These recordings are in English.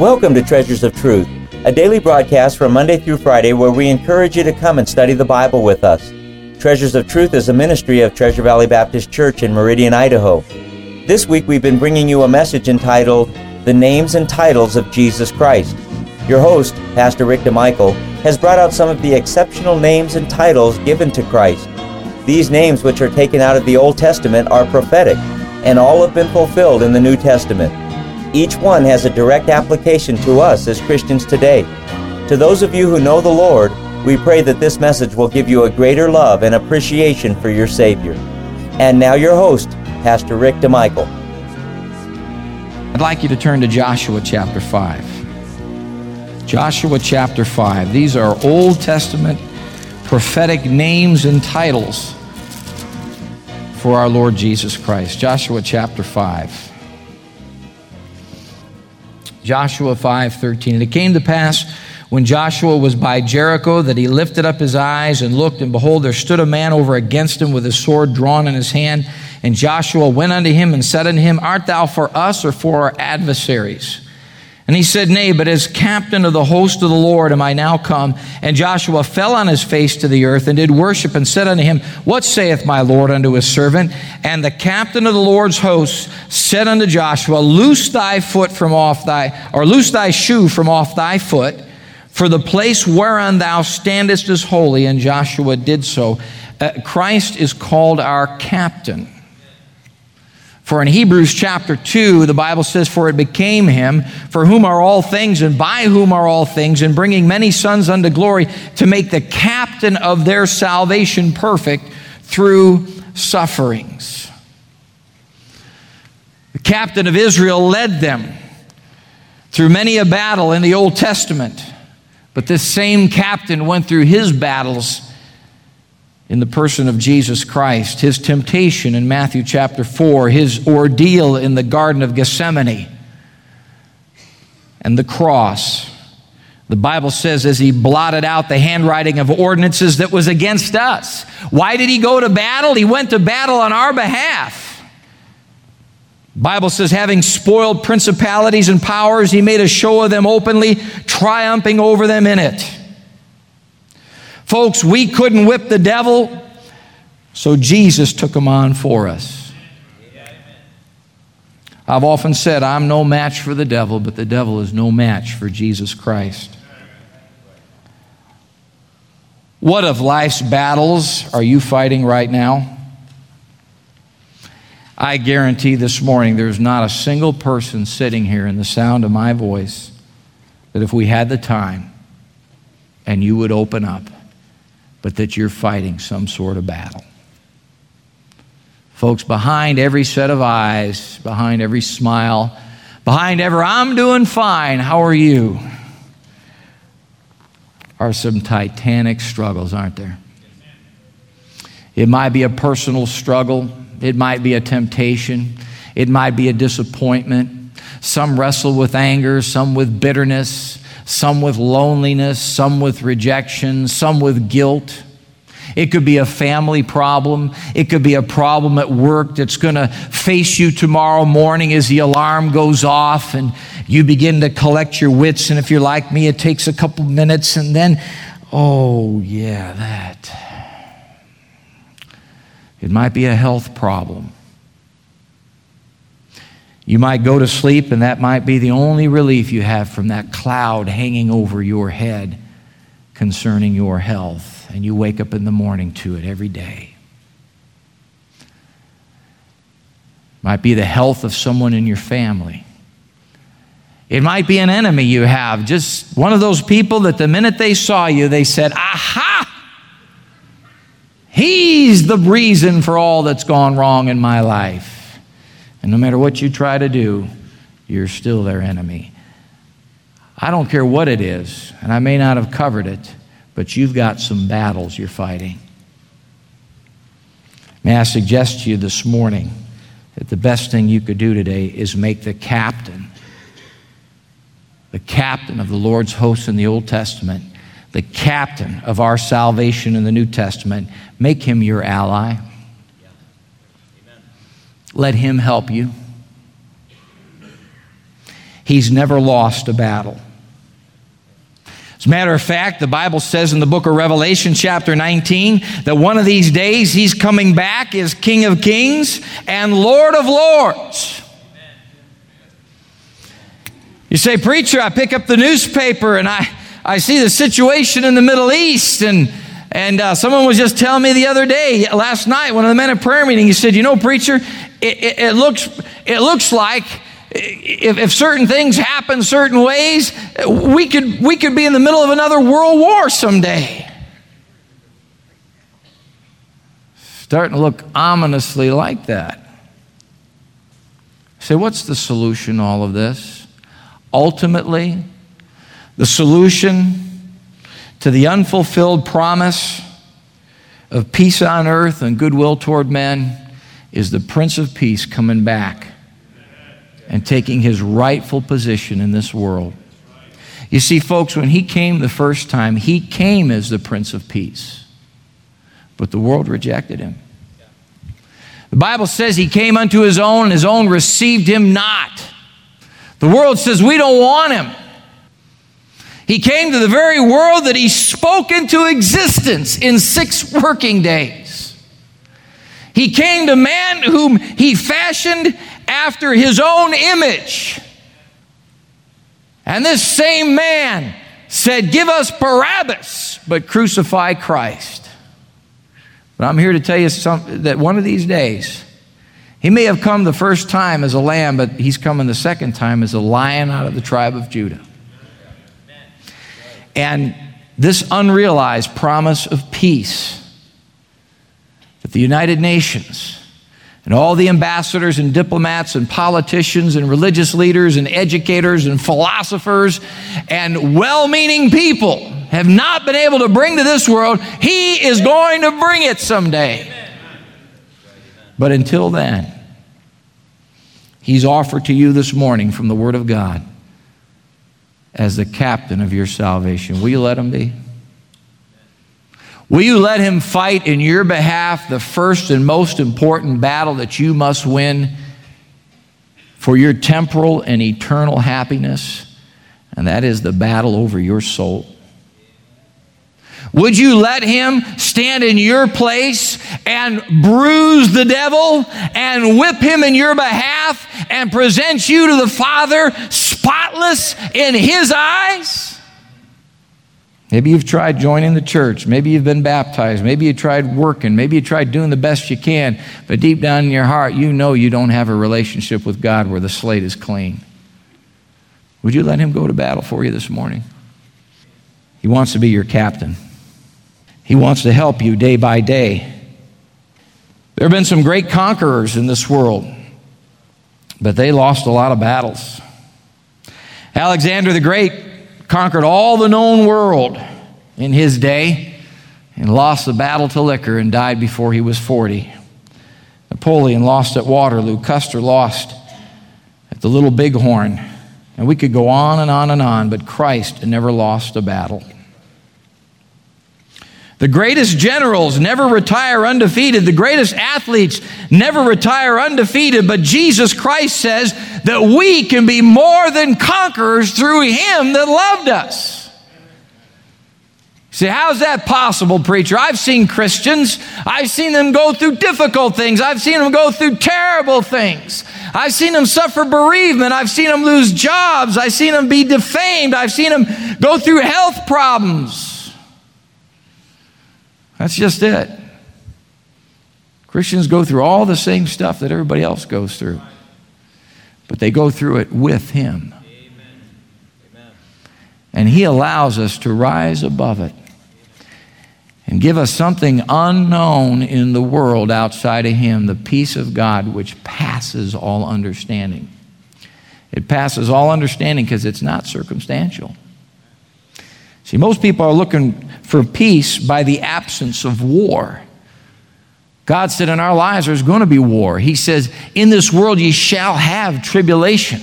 Welcome to Treasures of Truth, a daily broadcast from Monday through Friday where we encourage you to come and study the Bible with us. Treasures of Truth is a ministry of Treasure Valley Baptist Church in Meridian, Idaho. This week we've been bringing you a message entitled The Names and Titles of Jesus Christ. Your host, Pastor Rick DeMichael, has brought out some of the exceptional names and titles given to Christ. These names, which are taken out of the Old Testament, are prophetic, and all have been fulfilled in the New Testament. Each one has a direct application to us as Christians today. To those of you who know the Lord, we pray that this message will give you a greater love and appreciation for your Savior. And now, your host, Pastor Rick DeMichael. I'd like you to turn to Joshua chapter 5. Joshua chapter 5. These are Old Testament prophetic names and titles for our Lord Jesus Christ. Joshua chapter 5. Joshua 5:13. And it came to pass when Joshua was by Jericho that he lifted up his eyes and looked, and behold, there stood a man over against him with his sword drawn in his hand. And Joshua went unto him and said unto him, Art thou for us or for our adversaries? And he said, Nay, but as captain of the host of the Lord am I now come. And Joshua fell on his face to the earth and did worship and said unto him, What saith my Lord unto his servant? And the captain of the Lord's hosts said unto Joshua, Loose thy foot from off thy, or loose thy shoe from off thy foot, for the place whereon thou standest is holy. And Joshua did so. Uh, Christ is called our captain. For in Hebrews chapter 2, the Bible says, For it became him, for whom are all things, and by whom are all things, and bringing many sons unto glory, to make the captain of their salvation perfect through sufferings. The captain of Israel led them through many a battle in the Old Testament, but this same captain went through his battles in the person of Jesus Christ, his temptation in Matthew chapter 4, his ordeal in the Garden of Gethsemane, and the cross. The Bible says, as he blotted out the handwriting of ordinances that was against us. Why did he go to battle? He went to battle on our behalf. Bible says, having spoiled principalities and powers, he made a show of them openly, triumphing over them in it. Folks, we couldn't whip the devil, so Jesus took him on for us. I've often said, I'm no match for the devil, but the devil is no match for Jesus Christ. What of life's battles are you fighting right now? I guarantee this morning there's not a single person sitting here in the sound of my voice that if we had the time and you would open up, but that you're fighting some sort of battle. Folks, behind every set of eyes, behind every smile, behind every I'm doing fine, how are you? Are some titanic struggles, aren't there? It might be a personal struggle, it might be a temptation, it might be a disappointment. Some wrestle with anger, some with bitterness, some with loneliness, some with rejection, some with guilt. It could be a family problem. It could be a problem at work that's going to face you tomorrow morning as the alarm goes off and you begin to collect your wits. And if you're like me, it takes a couple minutes and then, oh, yeah, that. It might be a health problem. You might go to sleep, and that might be the only relief you have from that cloud hanging over your head concerning your health. And you wake up in the morning to it every day. Might be the health of someone in your family. It might be an enemy you have, just one of those people that the minute they saw you, they said, Aha! He's the reason for all that's gone wrong in my life. And no matter what you try to do, you're still their enemy. I don't care what it is, and I may not have covered it, but you've got some battles you're fighting. May I suggest to you this morning that the best thing you could do today is make the captain, the captain of the Lord's hosts in the Old Testament, the captain of our salvation in the New Testament, make him your ally. Let him help you. he's never lost a battle. As a matter of fact, the Bible says in the book of Revelation, chapter 19, that one of these days he's coming back as King of Kings and Lord of Lords. You say, Preacher, I pick up the newspaper and I, I see the situation in the Middle East. And, and uh, someone was just telling me the other day, last night, one of the men at prayer meeting, he said, You know, Preacher, it, it, it looks, it looks like if, if, certain things happen certain ways, we could, we could be in the middle of another world war someday. Starting to look ominously like that. Say, so what's the solution to all of this? Ultimately, the solution to the unfulfilled promise of peace on earth and goodwill toward men is the Prince of Peace coming back and taking his rightful position in this world. You see, folks, when he came the first time, he came as the Prince of Peace, but the world rejected him. The Bible says he came unto his own, and his own received him not. The world says we don't want him. He came to the very world that he spoke into existence in six working days. He came to man whom he fashioned after his own image. And this same man said, Give us Barabbas, but crucify Christ. But I'm here to tell you some, that one of these days, he may have come the first time as a lamb, but he's coming the second time as a lion out of the tribe of Judah. And this unrealized promise of peace the United Nations and all the ambassadors and diplomats and politicians and religious leaders and educators and philosophers and well meaning people have not been able to bring to this world, He is going to bring it someday. But until then, He's offered to you this morning from the Word of God as the captain of your salvation. Will you let Him be? Will you let him fight in your behalf the first and most important battle that you must win for your temporal and eternal happiness? And that is the battle over your soul. Would you let him stand in your place and bruise the devil and whip him in your behalf and present you to the Father spotless in his eyes? Maybe you've tried joining the church. Maybe you've been baptized. Maybe you tried working. Maybe you tried doing the best you can. But deep down in your heart, you know you don't have a relationship with God where the slate is clean. Would you let Him go to battle for you this morning? He wants to be your captain, He wants to help you day by day. There have been some great conquerors in this world, but they lost a lot of battles. Alexander the Great conquered all the known world in his day and lost the battle to liquor and died before he was 40. Napoleon lost at Waterloo. Custer lost at the Little Bighorn. And we could go on and on and on, but Christ never lost a battle. The greatest generals never retire undefeated. The greatest athletes never retire undefeated. But Jesus Christ says that we can be more than conquerors through Him that loved us. See, how's that possible, preacher? I've seen Christians, I've seen them go through difficult things, I've seen them go through terrible things. I've seen them suffer bereavement, I've seen them lose jobs, I've seen them be defamed, I've seen them go through health problems. That's just it. Christians go through all the same stuff that everybody else goes through, but they go through it with Him. And He allows us to rise above it and give us something unknown in the world outside of Him the peace of God which passes all understanding. It passes all understanding because it's not circumstantial. See, most people are looking for peace by the absence of war. God said in our lives there's going to be war. He says, In this world ye shall have tribulation.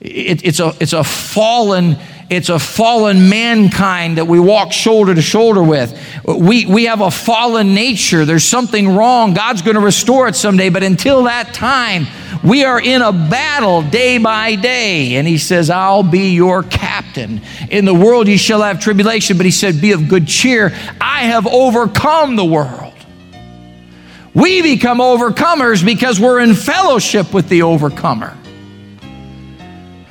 It, it's, a, it's a fallen it's a fallen mankind that we walk shoulder to shoulder with. We, we have a fallen nature. There's something wrong. God's going to restore it someday. But until that time, we are in a battle day by day. And he says, I'll be your captain. In the world you shall have tribulation. But he said, Be of good cheer. I have overcome the world. We become overcomers because we're in fellowship with the overcomer.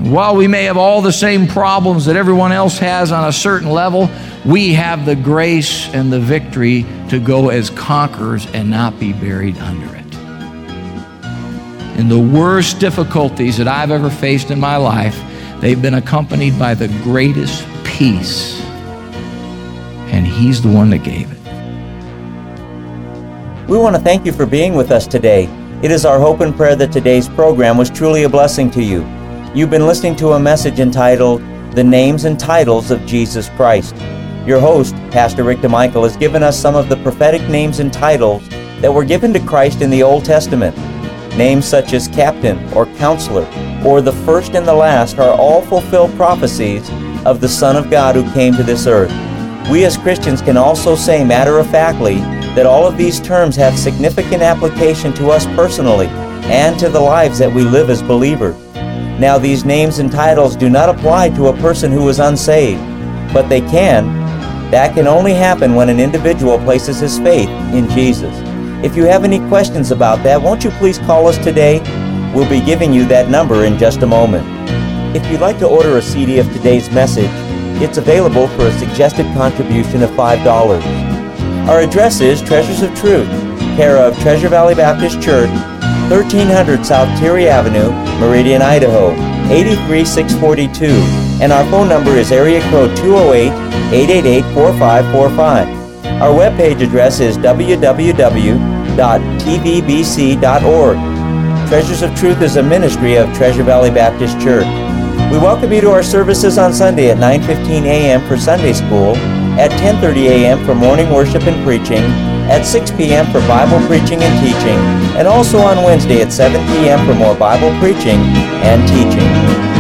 While we may have all the same problems that everyone else has on a certain level, we have the grace and the victory to go as conquerors and not be buried under it. In the worst difficulties that I've ever faced in my life, they've been accompanied by the greatest peace. And He's the one that gave it. We want to thank you for being with us today. It is our hope and prayer that today's program was truly a blessing to you. You've been listening to a message entitled The Names and Titles of Jesus Christ. Your host, Pastor Rick DeMichael, has given us some of the prophetic names and titles that were given to Christ in the Old Testament. Names such as captain or counselor or the first and the last are all fulfilled prophecies of the Son of God who came to this earth. We as Christians can also say matter of factly that all of these terms have significant application to us personally and to the lives that we live as believers. Now, these names and titles do not apply to a person who is unsaved, but they can. That can only happen when an individual places his faith in Jesus. If you have any questions about that, won't you please call us today? We'll be giving you that number in just a moment. If you'd like to order a CD of today's message, it's available for a suggested contribution of $5. Our address is Treasures of Truth, care of Treasure Valley Baptist Church, 1300 South Teare Avenue, Meridian, Idaho, 83642. And our phone number is area code 208 888 4545. Our webpage address is www.tvbc.org. Treasures of Truth is a ministry of Treasure Valley Baptist Church. We welcome you to our services on Sunday at 9:15 a.m. for Sunday school, at 10:30 a.m. for morning worship and preaching, at 6 p.m. for Bible preaching and teaching, and also on Wednesday at 7 p.m. for more Bible preaching and teaching.